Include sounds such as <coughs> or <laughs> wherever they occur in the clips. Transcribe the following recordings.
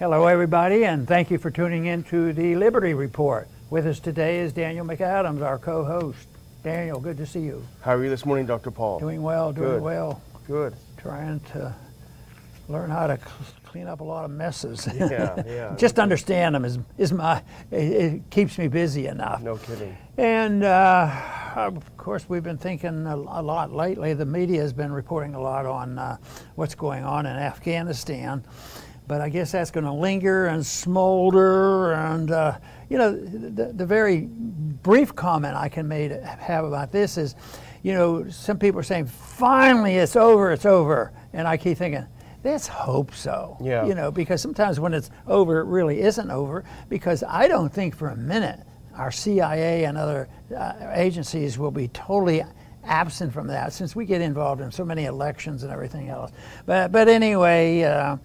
Hello, everybody, and thank you for tuning in to the Liberty Report. With us today is Daniel McAdams, our co host. Daniel, good to see you. How are you this morning, Dr. Paul? Doing well, doing Good. well. Good. Trying to learn how to cl- clean up a lot of messes. Yeah, yeah. <laughs> Just understand them is, is my, it, it keeps me busy enough. No kidding. And uh, of course, we've been thinking a, a lot lately. The media has been reporting a lot on uh, what's going on in Afghanistan. But I guess that's going to linger and smolder. And, uh, you know, the, the very brief comment I can made, have about this is, you know, some people are saying, finally it's over, it's over. And I keep thinking, let's hope so. Yeah. You know, because sometimes when it's over, it really isn't over. Because I don't think for a minute our CIA and other uh, agencies will be totally absent from that since we get involved in so many elections and everything else. But, but anyway, uh, uh,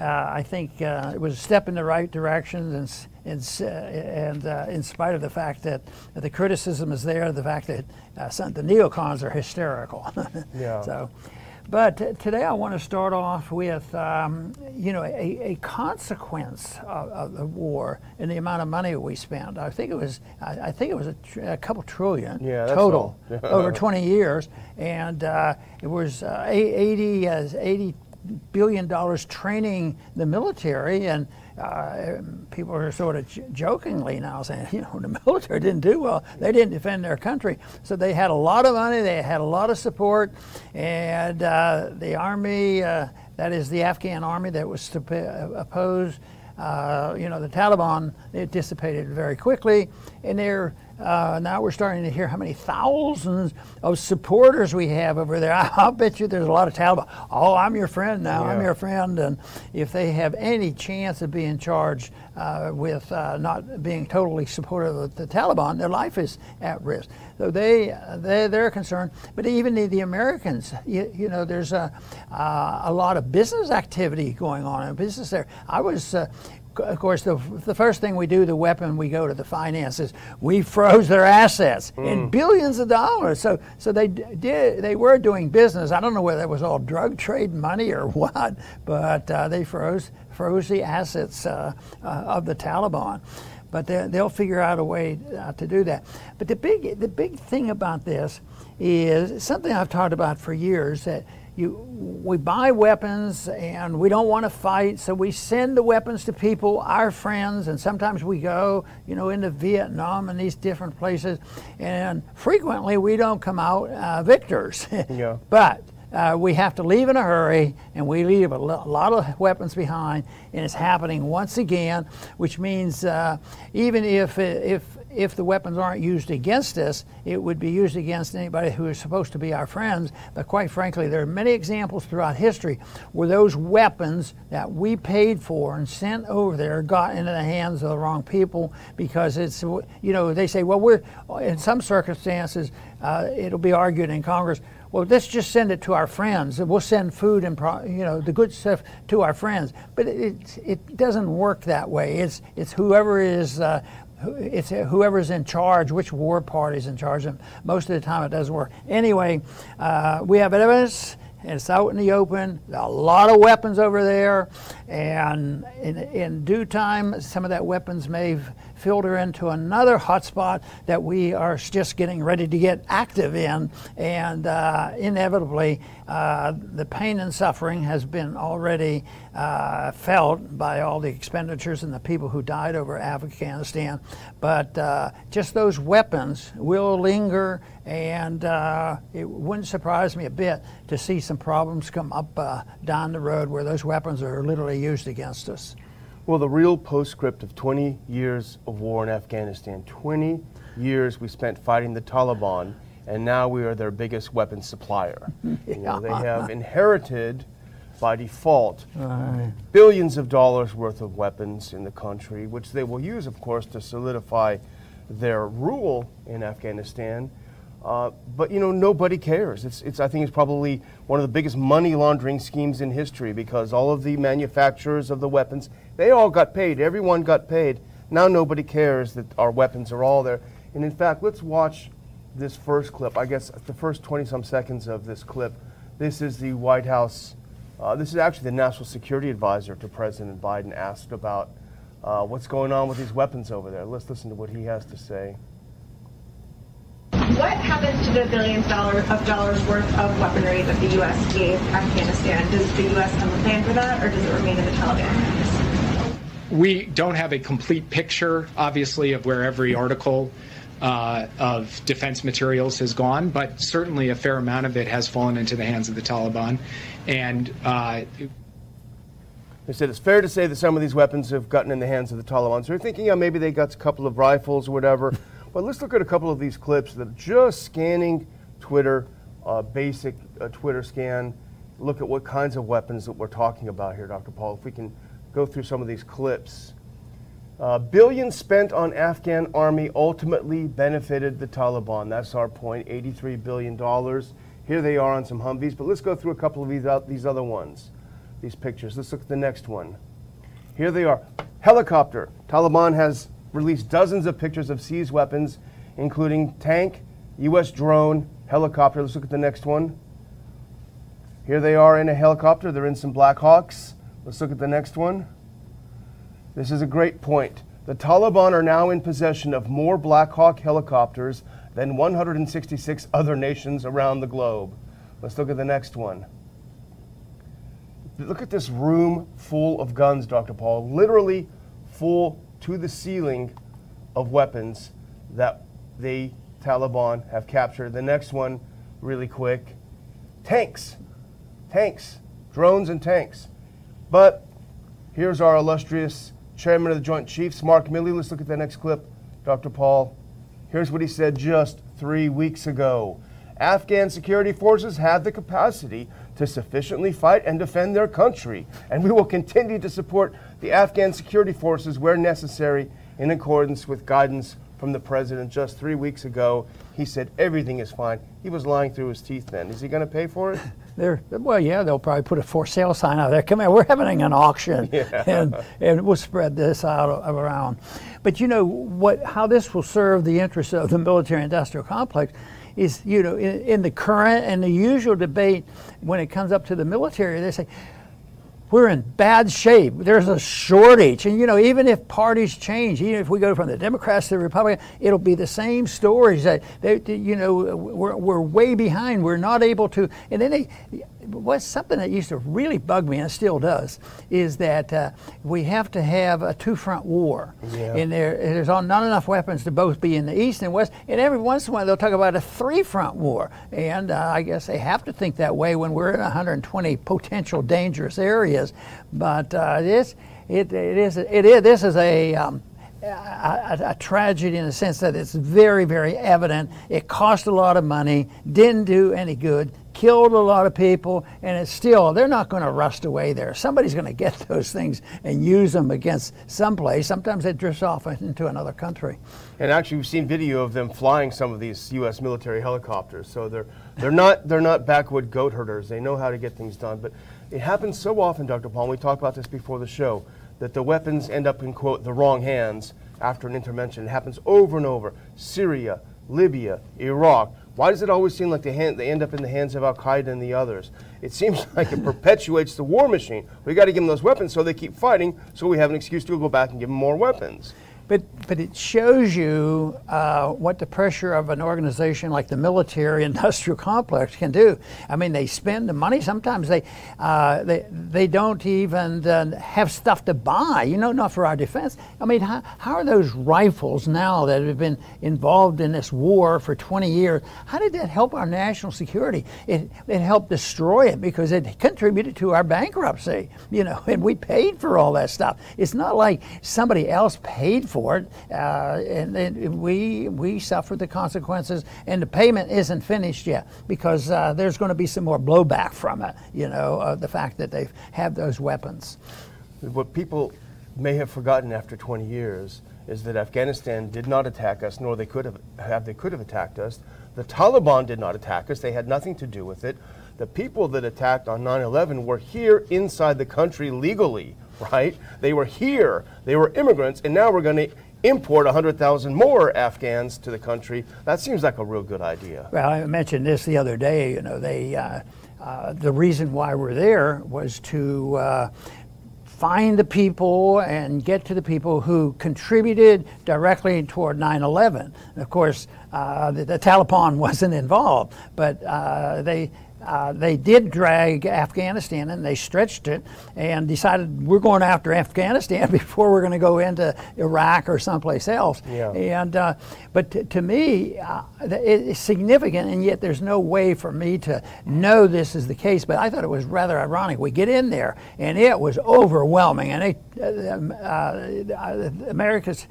I think uh, it was a step in the right direction, and, and, uh, and uh, in spite of the fact that the criticism is there, the fact that uh, some, the neocons are hysterical. <laughs> Yeah. So, but today I want to start off with, um, you know, a, a consequence of, of the war and the amount of money we spent. I think it was, I, I think it was a, tr- a couple trillion Yeah, total <laughs> over 20 years, and uh, it was uh, 80, uh, 80 billion dollars training the military and. Uh, people are sort of jokingly now saying, <laughs> you know, the military didn't do well. They didn't defend their country. So they had a lot of money, they had a lot of support, and uh, the army, uh, that is the Afghan army that was to oppose, uh, you know, the Taliban, it dissipated very quickly. And they're, uh, now we're starting to hear how many thousands of supporters we have over there. <laughs> I'll bet you there's a lot of Taliban. Oh, I'm your friend now. I'm your friend. And if they have any chance of being charged uh, with uh, not being totally supportive of the Taliban, their life is at risk. So they, they they're concerned. But even the, the Americans, you, you know, there's a, uh, a lot of business activity going on in business there. I was. Of course, the, the first thing we do, the weapon, we go to the finances. We froze their assets in billions of dollars. So, so they did. They were doing business. I don't know whether that was all drug trade money or <laughs> what, but uh, they froze froze the assets uh, uh, of the Taliban. But they, they'll figure out a way uh, to do that. But the big the big thing about this is something I've talked about for years that you, we buy weapons and we don't want to fight, so we send the weapons to people, our friends, and sometimes we go, you know, into Vietnam and these different places, and frequently we don't come out uh, victors. <laughs> Yeah. but uh, we have to leave in a hurry, and we leave a lo- lot of weapons behind, and it's happening once again, which means uh, even if if if the weapons aren't used against us, it would be used against anybody who is supposed to be our friends. But quite frankly, there are many examples throughout history where those weapons that we paid for and sent over there got into the hands of the wrong people because it's, you know, they say, well, we're, in some circumstances, uh, it'll be argued in Congress, well, let's just send it to our friends. We'll send food and you know the good stuff to our friends. But it it doesn't work that way. It's it's whoever is. Uh, it's whoever's in charge, which war party's in charge, and most of the time it doesn't work. Anyway, uh, we have evidence, and it's out in the open. A lot of weapons over there, and in, in due time, some of that weapons may filter into another hotspot that we are just getting ready to get active in, and uh, inevitably, uh, the pain and suffering has been already uh, felt by all the expenditures and the people who died over Afghanistan. But uh, just those weapons will linger, and uh, it wouldn't surprise me a bit to see some problems come up uh, down the road where those weapons are literally used against us. Well, the real postscript of 20 years of war in Afghanistan, 20 years we spent fighting the Taliban, and now we are their biggest weapons supplier. <laughs> You know, they have inherited by default billions of dollars worth of weapons in the country, which they will use, of course, to solidify their rule in Afghanistan. Uh, but you know, nobody cares. It's, it's, I think it's probably one of the biggest money laundering schemes in history because all of the manufacturers of the weapons, they all got paid. Everyone got paid. Now nobody cares that our weapons are all there. And in fact, let's watch this first clip. I guess the first 20 some seconds of this clip. This is the White House Uh, this is actually the national security advisor to President Biden asked about uh, what's going on with these weapons over there. Let's listen to what he has to say. What happens to the billions of dollars worth of weaponry that the U.S. gave Afghanistan? Does the U.S. have a plan for that, or does it remain in the Taliban? We don't have a complete picture, obviously, of where every article uh, of defense materials has gone, but certainly a fair amount of it has fallen into the hands of the Taliban. And uh, they said it's fair to say that some of these weapons have gotten in the hands of the Taliban. So you're thinking, yeah, maybe they got a couple of rifles or whatever. <laughs> but let's look at a couple of these clips that are just scanning Twitter, uh, basic uh, Twitter scan. Look at what kinds of weapons that we're talking about here, Dr. Paul. If we can go through some of these clips. Uh, billions spent on Afghan army ultimately benefited the Taliban. That's our point, $83 billion. Here they are on some Humvees, but let's go through a couple of these, uh, these other ones, these pictures. Let's look at the next one. Here they are. Helicopter. Taliban has released dozens of pictures of seized weapons, including tank, U.S. drone, helicopter. Let's look at the next one. Here they are in a helicopter. They're in some Black Hawks. Let's look at the next one. This is a great point. The Taliban are now in possession of more Black Hawk helicopters than 166 other nations around the globe. Let's look at the next one. Look at this room full of guns, Dr. Paul, literally full to the ceiling of weapons that the Taliban have captured. The next one, really quick tanks, tanks, drones, and tanks. But here's our illustrious Chairman of the Joint Chiefs, Mark Milley. Let's look at the next clip, Dr. Paul. Here's what he said just three weeks ago. Afghan security forces have the capacity to sufficiently fight and defend their country, and we will continue to support the Afghan security forces where necessary in accordance with guidance from the president just three weeks ago. He said everything is fine. He was lying through his teeth then. Is he going to pay for it? <laughs> They're, well, yeah, they'll probably put a for sale sign out there. Come here, we're having an auction, <laughs> yeah. and and we'll spread this out around. But you know what? How this will serve the interests of the military-industrial complex is, you know, in, in the current and the usual debate when it comes up to the military, they say we're in bad shape. There's a shortage. And, you know, even if parties change, even if we go from the Democrats to the Republicans, it'll be the same stories that, they, you know, we're, we're way behind. We're not able to. And then they, what's something that used to really bug me, and it still does, is that uh, we have to have a two-front war, yeah. and there, there's not enough weapons to both be in the east and west. And every once in a while they'll talk about a three-front war, and uh, I guess they have to think that way when we're in 120 potential dangerous areas. But uh, it is, it, it is, it is. This is a um, a, a, tragedy in the sense that it's very, very evident. It cost a lot of money, didn't do any good, killed a lot of people, and it's still, they're not going to rust away there. Somebody's going to get <laughs> those things and use them against someplace. Sometimes they drift off into another country. And actually, we've seen video of them flying some of these U.S. military helicopters. So they're, they're, not, they're not backwood goat herders. They know how to get things done. But it happens so often, Dr. Paul, we talked about this before the show that the weapons end up in, quote, the wrong hands after an intervention. It happens over and over. Syria, Libya, Iraq. Why does it always seem like they, hand, they end up in the hands of Al Qaeda and the others? It seems <laughs> like it perpetuates the war machine. We got to give them those weapons so they keep fighting, so we have an excuse to go back and give them more weapons. But, but it shows you uh, what the pressure of an organization like the military <laughs> industrial complex can do. I mean, they spend the money. Sometimes they, uh, they, they don't even uh, have stuff to buy, you know, not for our defense. I mean, how, how are those rifles now that have been involved in this war for 20 years, how did that help our national security? It, it helped destroy it because it contributed to our bankruptcy, you know, <laughs> and we paid for all that stuff. It's not like somebody else paid for for it, uh, and, and, we we suffer the consequences. And the payment isn't finished yet because uh, there's going to be some more blowback from it. You know, the fact that they have those weapons. What people may have forgotten after 20 years is that Afghanistan did not attack us, nor they could have, have they could have attacked us. The Taliban did not attack us; they had nothing to do with it. The people that attacked on 9/11 were here inside the country legally right? They were here, they were immigrants, and now we're going to import 100,000 more Afghans to the country. That seems like a real good idea. Well, I mentioned this the other day. You know, they. Uh, uh, the reason why we're there was to uh, find the people and get to the people who contributed directly toward 9 11. Of course, uh, the, the, Taliban <laughs> wasn't involved, but uh, they uh, they did drag Afghanistan and they stretched it and decided we're going after Afghanistan <laughs> before we're going to go into Iraq or someplace else. Yeah. And uh, but t- to me, uh, it's significant, and yet there's no way for me to know this is the case. But I thought it was rather ironic. We get in there and it was overwhelming, and they, uh, um, uh, America's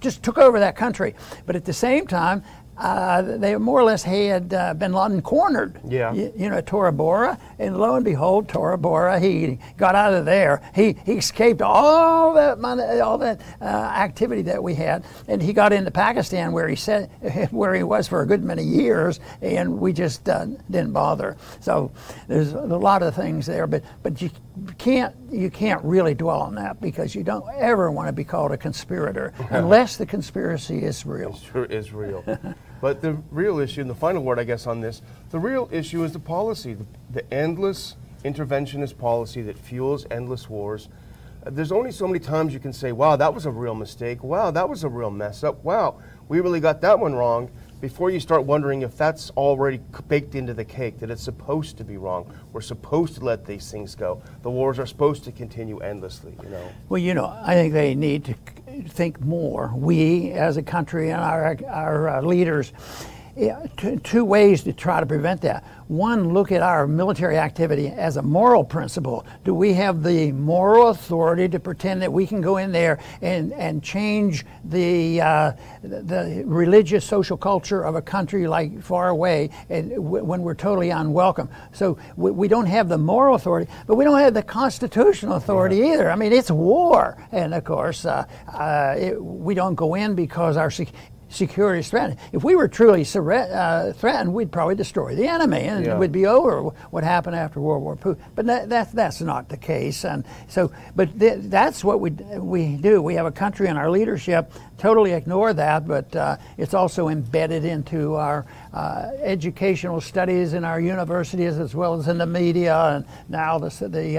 just took over that country. But at the same time, uh, they more or less had uh, bin Laden cornered. Yeah. You, you, know, Tora Bora, and lo and behold, Tora Bora, he got out of there. He, he escaped all that money, all that uh, activity that we had, and he got into Pakistan, where he said <laughs> where he was for a good many years, and we just uh, didn't bother. So there's a lot of things there, but but you can't you can't really dwell on that because you don't ever want to be called a conspirator <laughs> unless the conspiracy is real. Sure is real. but the real issue, and the final word, I guess, on this, the real issue is the policy, the, the endless interventionist policy that fuels endless wars. Uh, there's only so many times you can say, wow, that was a real mistake. Wow, that was a real mess up. Wow, we really got that one wrong before you start wondering if that's already baked into the cake, that it's supposed to be wrong. We're supposed to let these things go. The wars are supposed to continue endlessly, you know. Well, you know, I think they need to think more. We, as a country, and our, our uh, leaders, two ways to try to prevent that. One, look at our military activity as a moral principle. Do we have the moral authority to pretend that we can go in there and, and change the, uh, the religious social culture of a country like far away and w- when we're totally unwelcome? So we, we, don't have the moral authority, but we don't have the constitutional authority yeah. either. I mean, it's war. And of course, uh, uh, it, we don't go in because our security is threatened. If we were truly uh, threatened, we'd probably destroy the enemy, and yeah. it would be over. What happened after World War II? But that, that that's not the case. And so, but th- that's what we we do. We have a country and our leadership totally ignore that, but uh, it's also embedded into our uh, educational studies in our universities as well as in the media and now the the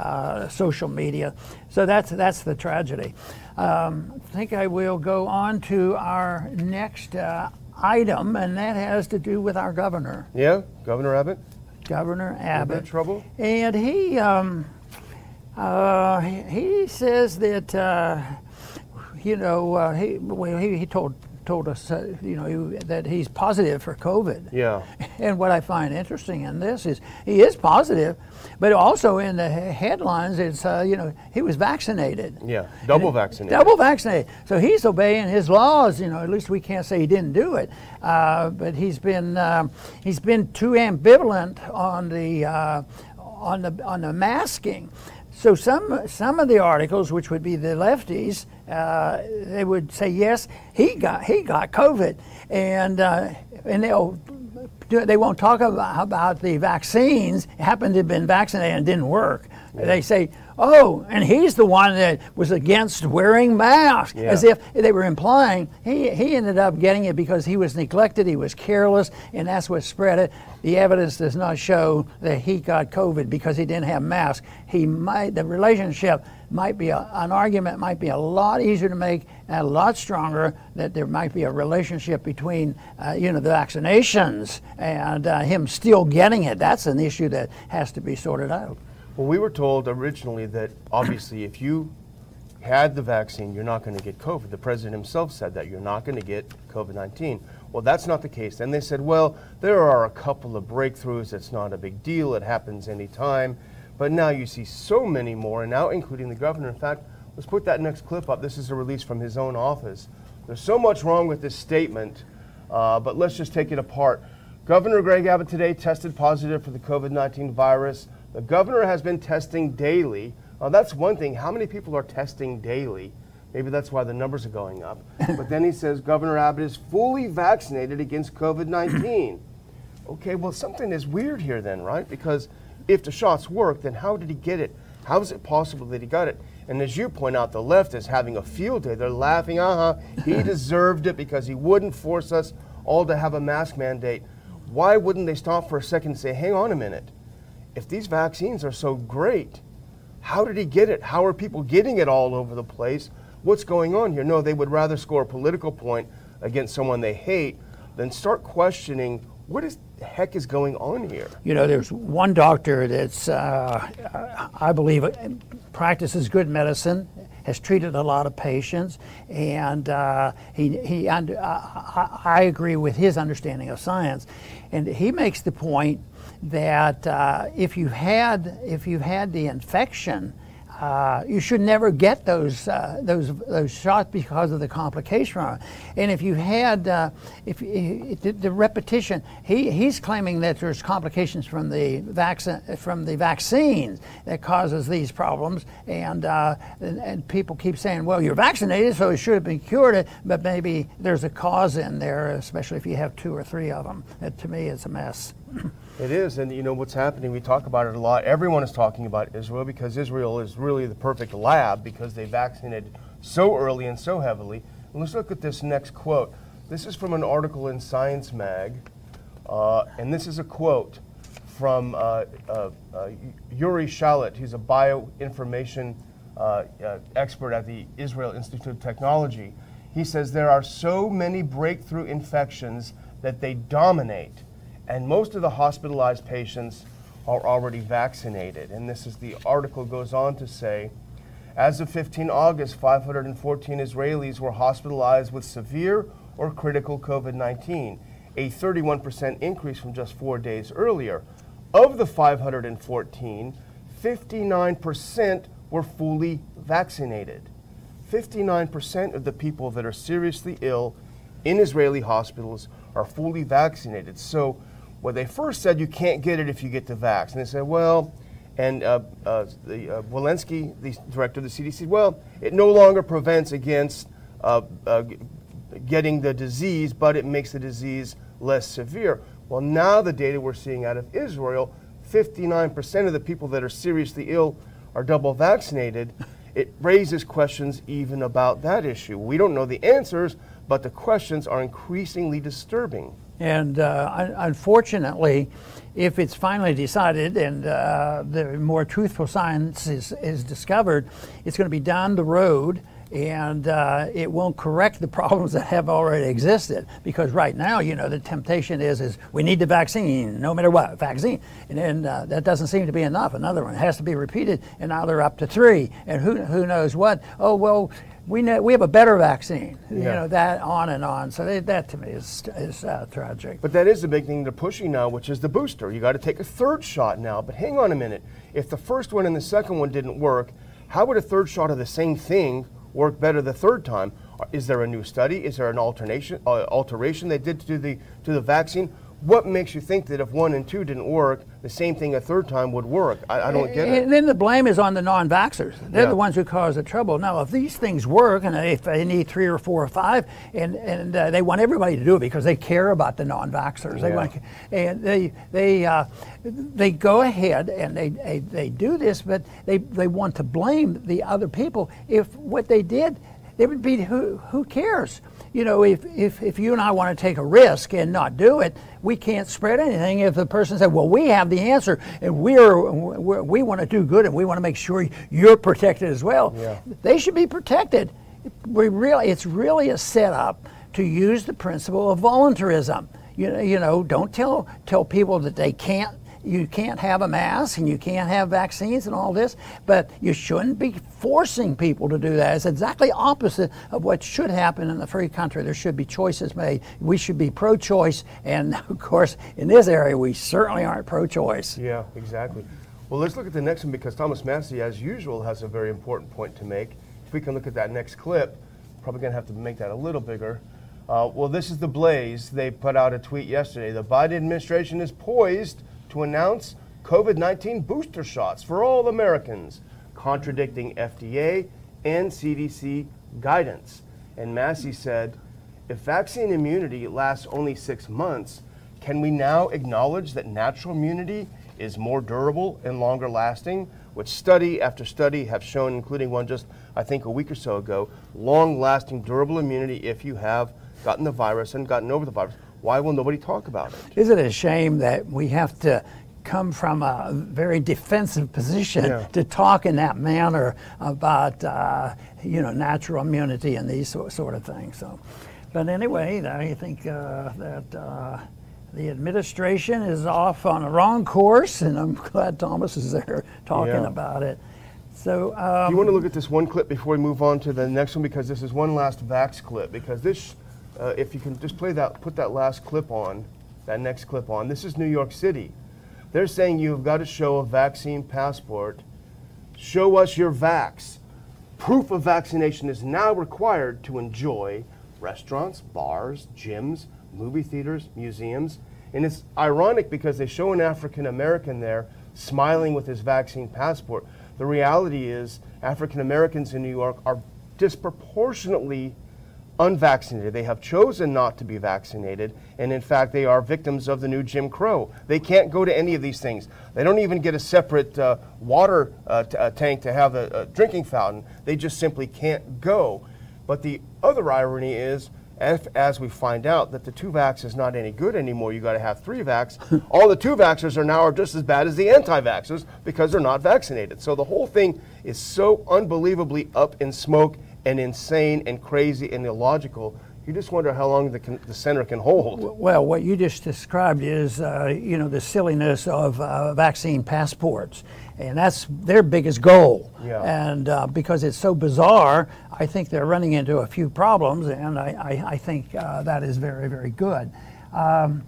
uh, social media. So that's that's the tragedy. Um, I think I will go on to our next uh, item, and that has to do with our governor. Yeah, Governor Abbott. Governor Abbott. trouble. And he um, uh, he says that uh, you know uh, he well, he, he told told us, uh, you know, that he's positive for COVID. Yeah. <laughs> And what I find interesting in this is he is positive, but also in the headlines, it's, uh, you know, he was vaccinated. Yeah, double vaccinated. Double vaccinated. So he's obeying his laws. You know, at least we can't say he didn't do it. Uh, but he's been um, he's been too ambivalent on the uh, on the on the masking. So some some of the articles, which would be the lefties, uh, they would say yes, he got he got COVID, and uh, and they'll they won't talk about, about the vaccines. Happened to have been vaccinated and didn't work. Yeah. They say, oh, and he's the one that was against wearing masks, yeah. as if they were implying he, he ended up getting it because he was neglected, he was careless, and that's what spread it. The evidence does not show that he got COVID because he didn't have masks. He might, the relationship might be a, an argument might be a lot easier to make and a lot stronger that there might be a relationship between uh, you know the vaccinations and uh, him still getting it. That's an issue that has to be sorted out. Well, we were told originally that obviously if you had the vaccine, you're not going to get COVID. The president himself said that you're not going to get COVID 19. Well, that's not the case. And they said, well, there are a couple of breakthroughs. It's not a big deal. It happens anytime. But now you see so many more, and now including the governor. In fact, let's put that next clip up. This is a release from his own office. There's so much wrong with this statement, uh, but let's just take it apart. Governor Greg Abbott today tested positive for the COVID 19 virus. The governor has been testing daily. Uh, that's one thing. How many people are testing daily? Maybe that's why the numbers are going up. <laughs> but then he says Governor Abbott is fully vaccinated against COVID 19. okay, well, something is weird here then, right? Because if the shots work, then how did he get it? How is it possible that he got it? And as you point out, the left is having a field day. They're laughing, uh huh, he <laughs> deserved it because he wouldn't force us all to have a mask mandate. why wouldn't they stop for a second and say, hang on a minute, if these vaccines are so great, how did he get it? How are people getting it all over the place? What's going on here? No, they would rather score a political point against someone they hate than start questioning what is the heck is going on here? You know, there's one doctor that's, uh, I believe, practices good medicine, has treated a lot of patients, and uh, he, he uh, I agree with his understanding of science. And he makes the point that uh, if you had if you had the infection uh, you should never get those uh, those those shots because of the complication. And if you had uh, if the, the, repetition, he, he's claiming that there's complications from the vaccine from the vaccines that causes these problems. And, uh, and, and people keep saying, well, you're vaccinated, so it should have been cured. But maybe there's a cause in there, especially if you have two or three of them. That, to me, it's a mess. <clears throat> It is, and you know what's happening. We talk about it a lot. Everyone is talking about Israel because Israel is really the perfect lab because they vaccinated so early and so heavily. And let's look at this next quote. This is from an article in Science Mag, uh, and this is a quote from uh, uh, uh Yuri Shalit. He's a bioinformation uh, uh, expert at the Israel Institute of Technology. He says there are so many breakthrough infections that they dominate and most of the hospitalized patients are already vaccinated. And this is the article goes on to say, as of 15 August, 514 Israelis were hospitalized with severe or critical COVID 19, a 31% increase from just four days earlier. Of the 514, 59% were fully vaccinated. 59% of the people that are seriously ill in Israeli hospitals are fully vaccinated. So well, they first said you can't get it if you get the vax. And they said, well, and uh, uh, the, uh, Walensky, the director of the CDC, well, it no longer prevents against uh, uh, getting the disease, but it makes the disease less severe. Well, now the data we're seeing out of Israel, 59% of the people that are seriously ill are double vaccinated. It raises questions even about that issue. We don't know the answers, but the questions are increasingly disturbing. And uh, unfortunately, if it's finally decided and uh, the more truthful science is, is discovered, it's going to be down the road and uh, it won't correct the <laughs> problems that have already existed. Because right now you know the temptation is is we need the vaccine no matter what vaccine. And then uh, that doesn't seem to be enough. Another one has to be repeated and now they're up to three. And who, who knows what? Oh well we know we have a better vaccine. Yeah. You know that on and on. So they, that to me is is uh, tragic. But that is the big thing they're pushing now, which is the booster. You got to take a third shot now. But hang on a minute. If the first one and the second one didn't work, how would a third shot of the same thing work better the third time? Is there a new study? Is there an alternation uh, alteration they did to the to the vaccine? What makes you think that if one and two didn't work, the same thing a third time would work? I, I don't get it. And then the blame is on the non-vaxxers. They're yeah. the ones who cause the trouble. Now, if these things work, and if they need three or four or five, and and uh, they want everybody to do it because they care about the non-vaxxers. Yeah. They want, and they they uh, they go ahead and they, they they do this, but they they want to blame the other people if what they did. It would be who who cares? You know, if, if, if you and I want to take a risk and not do it, we can't spread anything. If the person said, well, we have the answer and we're, we're we want to do good and we want to make sure you're protected as well, yeah. they should be protected. We really, it's really a setup to use the principle of voluntarism. You know, you know, don't tell tell people that they can't you can't have a mask and you can't have vaccines and all this, but you shouldn't be forcing people to do that. It's exactly opposite of what should happen in a free country. There should be choices made. We should be pro choice, and <laughs> of course, in this area, we certainly aren't pro choice. Yeah, exactly. Well, let's look at the next one because Thomas Massie, as usual, has a very important point to make. If we can look at that next clip, probably going to have to make that a little bigger. Uh, well, this is the Blaze. They put out a tweet yesterday. The Biden administration is poised to announce COVID 19 booster shots for all Americans, contradicting FDA and CDC guidance. And Massie said, if vaccine immunity lasts only six months, can we now acknowledge that natural immunity is more durable and longer lasting? Which study after study have shown, including one just, I think, a week or so ago, long lasting durable immunity if you have gotten the virus and gotten over the virus. Why will nobody talk about it? Is it a shame that we have to come from a very defensive position Yeah. to talk in that manner about uh, you know natural immunity and these sort, sort of things? So, but anyway, I think uh, that. Uh, the administration is off on a wrong course, and I'm <laughs> glad Thomas is there talking Yeah. about it. So, um, you want to look at this one clip before we move on to the next one because this is one last Vax clip. Because this, uh, if you can just play that, put that last clip on, that next clip on. This is New York City. They're saying you've got to show a vaccine passport. Show us your vax. Proof of vaccination is now required to enjoy restaurants, bars, gyms, movie theaters, museums. And it's ironic because they show an African American there smiling with his vaccine passport. The reality is, African Americans in New York are disproportionately unvaccinated. They have chosen not to be vaccinated, and in fact, they are victims of the new Jim Crow. They can't go to any of these things. They don't even get a separate uh, water uh, uh, tank to have a, a drinking fountain. They just simply can't go. But the other irony is, if, as we find out that the two vax is not any good anymore, you got to have three vax. <laughs> All the two vaxxers are now are just as bad as the anti vaxers because they're not vaccinated. So the whole thing is so unbelievably up in smoke and insane and crazy and illogical. You just wonder how long the, the center can hold. Well, what you just described is, uh, you know, the silliness of uh, vaccine passports, and that's their biggest goal. Yeah. And uh, because it's so bizarre, I think they're running into a few problems, and I, I, I think uh, that is very, very good. Um,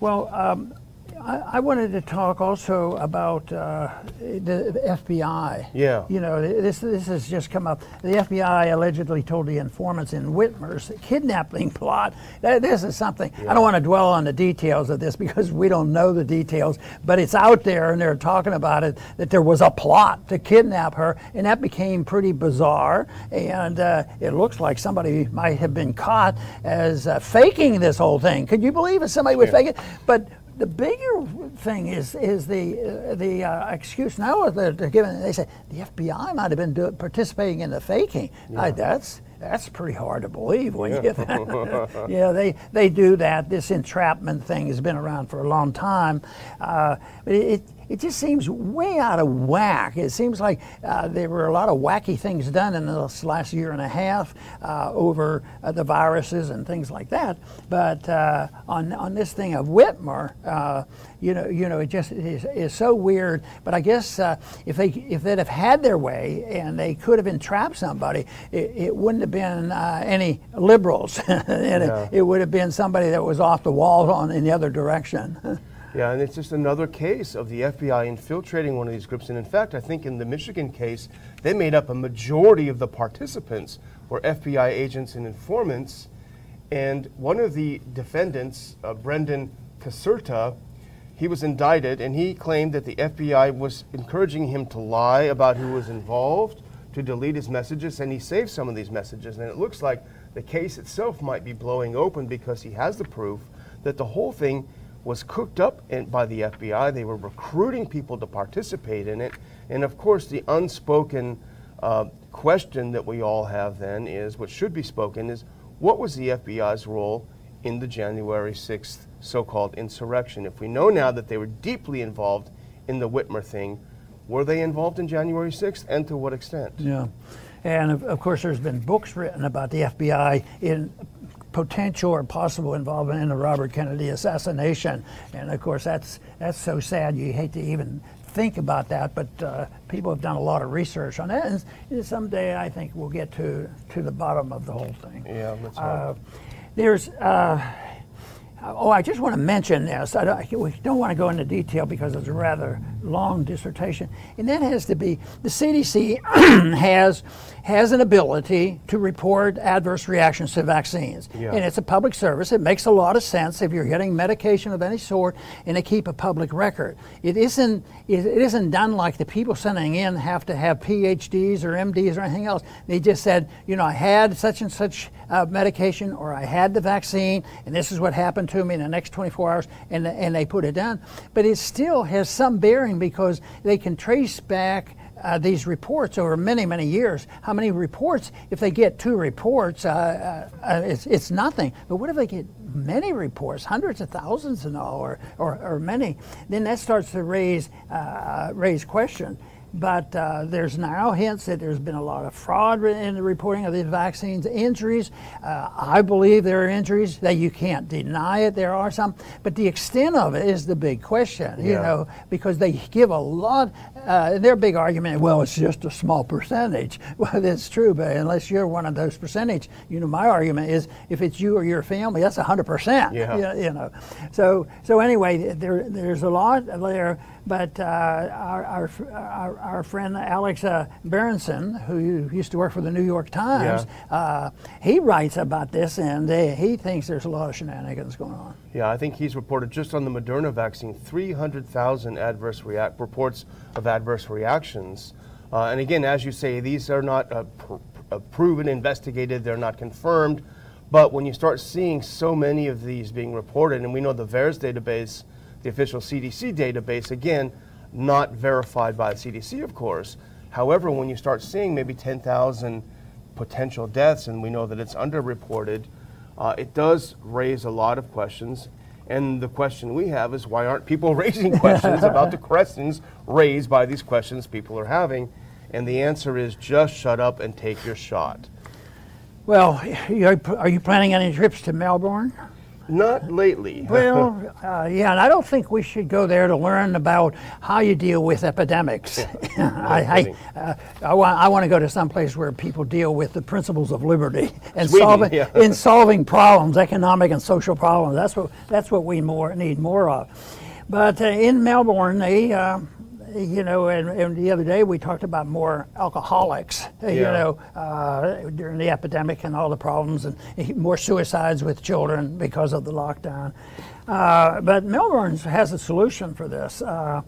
well, um, I, I wanted to talk also about uh, the FBI. Yeah. You know, this this has just come up. The FBI allegedly told the informants in Whitmer's kidnapping plot. That this is something. I don't want to dwell on the details of this because we don't know the details, but it's out there and they're talking about it that there was a plot to kidnap her, and that became pretty bizarre. And uh, it looks like somebody might have been caught as uh, faking this whole thing. Could you believe it? Somebody would fake it, but the bigger thing is is the uh, the uh, excuse now that they're giving. They say the FBI might have been do, participating in the faking. I, that's that's pretty hard to believe when you <laughs> yeah they they do that. This entrapment thing has been around for a long time, uh, but it. It just seems way out of whack. It seems like uh, there were a lot of wacky things done in this last year and a half uh, over uh, the viruses and things like that. But uh, on on this thing of Whitmer, uh, you know, you know, it just is, is so weird. But I guess uh, if they if they'd have had their way and they could have entrapped somebody, it, it wouldn't have been any liberals, <laughs> and Yeah. it, it would have been somebody that was off the wall on in the other direction. <laughs> Yeah, and it's just another case of the FBI infiltrating one of these groups. And in fact, I think in the Michigan case, they made up a majority of the participants were FBI agents and informants. And one of the defendants, uh, Brendan Caserta, he was indicted and he claimed that the FBI was encouraging him to lie about who was involved, to delete his messages, and he saved some of these messages. And it looks like the case itself might be blowing open because he has the proof that the whole thing was cooked up in, by the FBI. They were recruiting people to participate in it. And of course, the unspoken uh, question that we all have then is what should be spoken is what was the FBI's role in the January 6th so called insurrection? If we know now that they were deeply involved in the Whitmer thing, were they involved in January 6th and to what extent? Yeah. And of, of course, there's been books written about the FBI in potential or possible involvement in the Robert Kennedy assassination. And of course, that's that's so sad. You hate to even think about that, but uh, people have done a lot of research on that. And, and someday, I think we'll get to to the bottom of the whole thing. Yeah, let's hope. Uh, there's. Uh, Oh, I just want to mention this. I don't, we don't want to go into detail because it's rather long dissertation, and that has to be the CDC <clears throat> has has an ability to report adverse reactions to vaccines, Yeah. and it's a public service. It makes a lot of sense if you're getting medication of any sort, and they keep a public record. It isn't it it isn't done like the people sending in have to have PhDs or MDs or anything else. They just said, you know, I had such and such uh, medication, or I had the vaccine, and this is what happened to me in the next 24 hours, and, and they put it down. But it still has some bearing because they can trace back uh, these reports over many, many years. How many reports? If they get two reports, uh, uh, uh it's, it's nothing. But what if they get many reports, hundreds of thousands and all, or, or, or many? Then that starts to raise uh, raise questions. But uh, there's now hints that there's been a lot of fraud in the reporting of these vaccines. Injuries, uh, I believe there are injuries that you can't deny it. There are some, but the extent of it is the big question. Yeah. You know, because they give a lot. Uh, their big argument, well, it's just a small percentage. <laughs> Well, that's true, but unless you're one of those percentage, you know, my argument is if it's you or your family, that's hundred percent. Yeah. You know, so so anyway, there there's a lot there but uh, our, our, our, our, friend Alex uh, Berenson, who used to work for the New York Times, yeah. uh, he writes about this and he thinks there's a lot of shenanigans going on. Yeah, I think he's reported just on the Moderna vaccine 300,000 adverse react reports of adverse reactions. Uh, and again, as you say, these are not uh, pr- uh, proven, investigated, they're not confirmed. But when you start seeing so many of these being reported, and we know the VAERS database the official CDC database, again, not verified by the CDC, of course. However, when you start seeing maybe 10,000 potential deaths, and we know that it's underreported, uh, it does raise a lot of questions. And the question we have is why aren't people <laughs> raising questions <laughs> about the questions raised by these questions people are having? And the answer is just shut up and take your shot. Well, are you planning any trips to Melbourne? Not lately. <laughs> well, uh, yeah, and I don't think we should go there to learn about how you deal with epidemics. <laughs> I, I, uh, I, want, I want to go to some place where people deal with the principles of liberty <laughs> and Sweden, solving, yeah. in solving problems, economic and social problems. That's what, that's what we more need more of. But uh, in Melbourne, they uh, you know, and, and, the other day we talked about more alcoholics, yeah. you know, uh, during the epidemic and all the problems, and more suicides with children because of the lockdown. Uh, but Melbourne has a solution for this. Uh,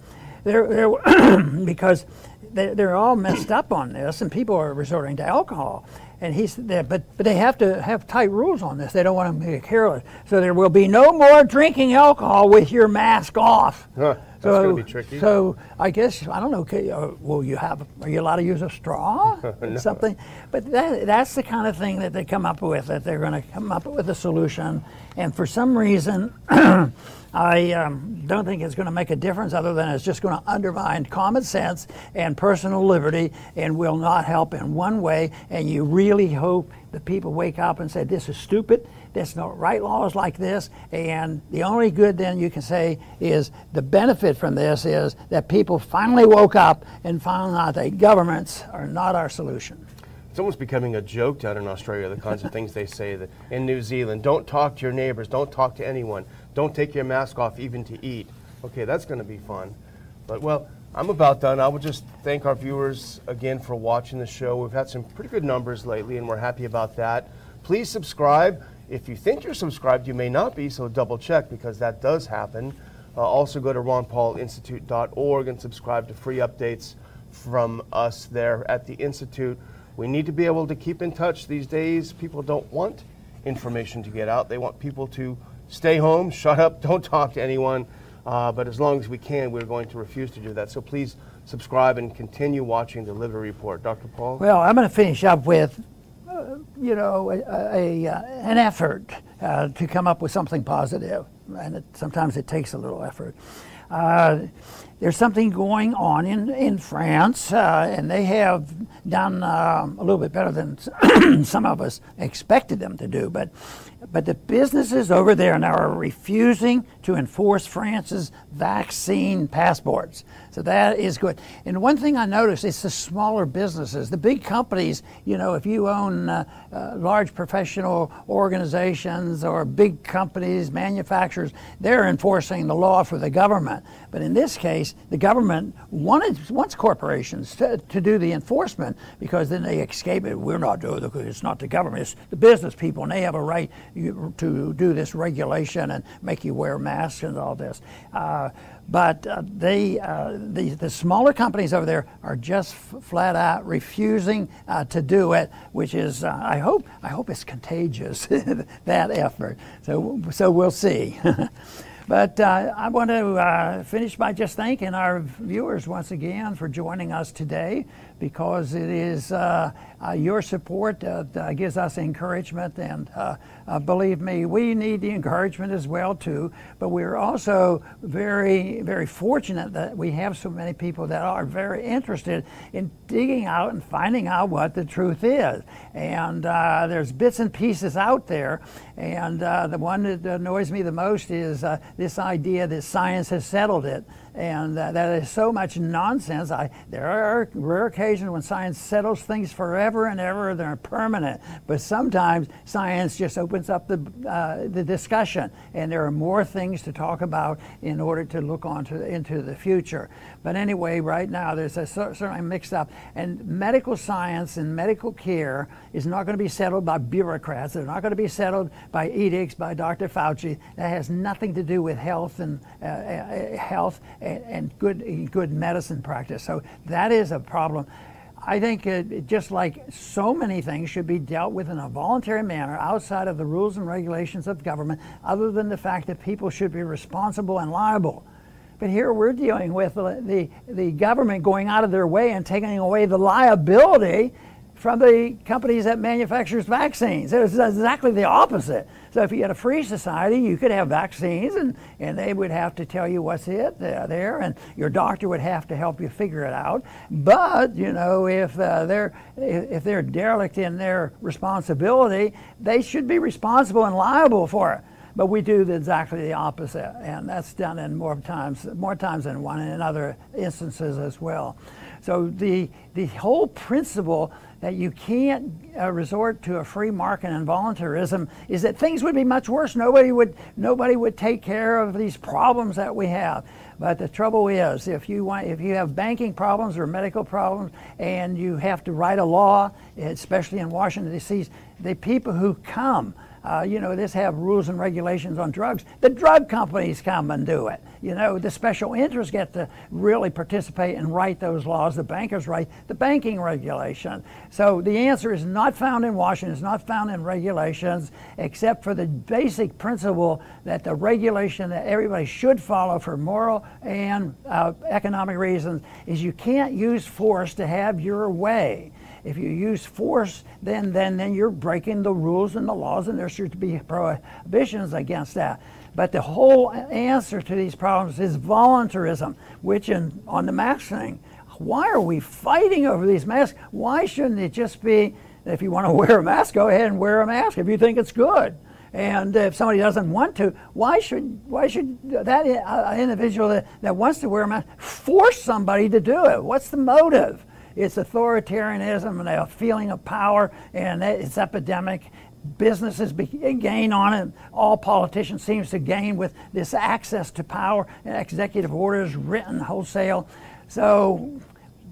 they're, they're <clears throat> because they, they're all messed up on this, and people are resorting to alcohol. And he's there, but but they have to have tight rules on this. They don't want to be careless. So there will be no more drinking alcohol with your mask off. Huh. That's so, going to be tricky. So I guess I don't know. Okay, uh, will you have? Are you allowed to use a straw? <laughs> no. Something. But that, that's the kind of thing that they come up with. That they're going to come up with a solution. And for some reason, <clears throat> I um, don't think it's going to make a difference. Other than it's just going to undermine common sense and personal liberty, and will not help in one way. And you really hope that people wake up and say, "This is stupid." There's no right laws like this, and the only good then you can say is the benefit from this is that people finally woke up and found out that governments are not our solution. It's almost becoming a joke down in Australia, the kinds of <laughs> things they say that in New Zealand. Don't talk to your neighbors, don't talk to anyone, don't take your mask off even to eat. Okay, that's going to be fun. But well, I'm about done. I would just thank our viewers again for watching the show. We've had some pretty good numbers lately, and we're happy about that. Please subscribe. If you think you're subscribed, you may not be, so double check because that does happen. Uh, also, go to ronpaulinstitute.org and subscribe to free updates from us there at the Institute. We need to be able to keep in touch these days. People don't want information to get out, they want people to stay home, <laughs> shut up, don't talk to anyone. Uh, but as long as we can, we're going to refuse to do that. So please subscribe and continue watching the Liberty Report. Dr. Paul? Well, I'm going to finish up with you know, a, a, uh, an effort uh, to come up with something positive, and it, sometimes it takes a little effort. Uh, there's something going on in, in France, uh, and they have done uh, a little bit better than <coughs> some of us expected them to do. But, but the businesses over there now are refusing to enforce France's vaccine passports. So that is good. And one thing I noticed, it's the smaller businesses. The big companies, you know, if you own uh, uh, large professional organizations or big companies, manufacturers, they're enforcing the law for the government. But in this case, the government wanted wants corporations to, to do the enforcement because then they escape it. We're not doing it. It's not the government. It's the business people, and they have a right to do this regulation and make you wear masks and all this. Uh, but uh, they, uh, the, the smaller companies over there are just flat out refusing uh, to do it, which is, uh, I hope, I hope it's contagious, <laughs> that effort. So, so we'll see. <laughs> But uh, I want to uh, finish by just thanking our viewers once again for joining us today because it is uh, uh your support that gives us encouragement. And uh, uh, believe me, we need the encouragement as well too. But we're also very, very fortunate that we have so many people that are very interested in digging out and finding out what the truth is. And there's bits and pieces out there. And the one that annoys me the most is this idea that science has settled it and uh, that is so much nonsense. I, there are rare occasions when science settles things forever and ever, they're permanent. But sometimes science just opens up the, uh, the discussion, and there are more things to talk about in order to look on to, into the future. But anyway, right now there's a certainly mixed up, and medical science and medical care is not going to be settled by bureaucrats. They're not going to be settled by edicts by Dr. Fauci. That has nothing to do with health and uh, uh health and, good, good medicine practice. So that is a problem. I think it, just like so many things should be dealt with in a voluntary manner outside of the rules and regulations of government, other than the fact that people should be responsible and liable. But here we're dealing with the, the government going out of their way and taking away the liability from the companies that manufactures vaccines. It's exactly the opposite. So if you had a free society, you could have vaccines, and, and they would have to tell you what's it uh, there, and your doctor would have to help you figure it out. But you know, if uh, they're if they're derelict in their responsibility, they should be responsible and liable for it. But we do exactly the opposite, and that's done in more times more times than one, and in other instances as well. So the the whole principle that you can't uh, resort to a free market and voluntarism is that things would be much worse. Nobody would nobody would take care of these problems that we have. But the trouble is, if you want, if you have banking problems or medical problems, and you have to write a law, especially in Washington D.C., the people who come uh, you know, this have rules and regulations on drugs. The drug companies come and do it. You know, the special interests get to really participate and write those laws. The bankers write the banking regulation. So the answer is not found in Washington. It's not found in regulations, except for the basic principle that the regulation that everybody should follow for moral and uh, economic reasons is you can't use force to have your way. If you use force, then, then, then you're breaking the rules and the laws, and there should be prohibitions against that. But the whole answer to these problems is voluntarism, which in, on the mask thing, why are we fighting over these masks? Why shouldn't it just be, if you want to <laughs> wear a mask, go ahead and wear a mask if you think it's good. And if somebody doesn't want to, why should why should that individual that, that wants to wear a mask force somebody to do it? What's the motive? It's authoritarianism and a feeling of power, and it's epidemic. Businesses gain on it. All politicians seems to gain with this access to power and executive orders written wholesale. So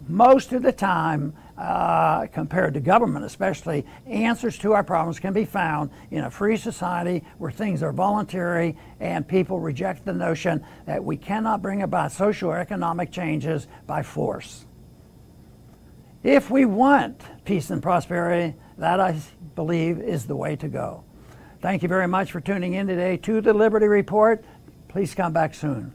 most of the time, uh, compared to government especially, answers to our problems can be found in a free society where things are voluntary and people reject the notion that we cannot bring about social or economic changes by force. If we want peace and prosperity, that I believe is the way to go. Thank you very much for tuning in today to the Liberty Report. Please come back soon.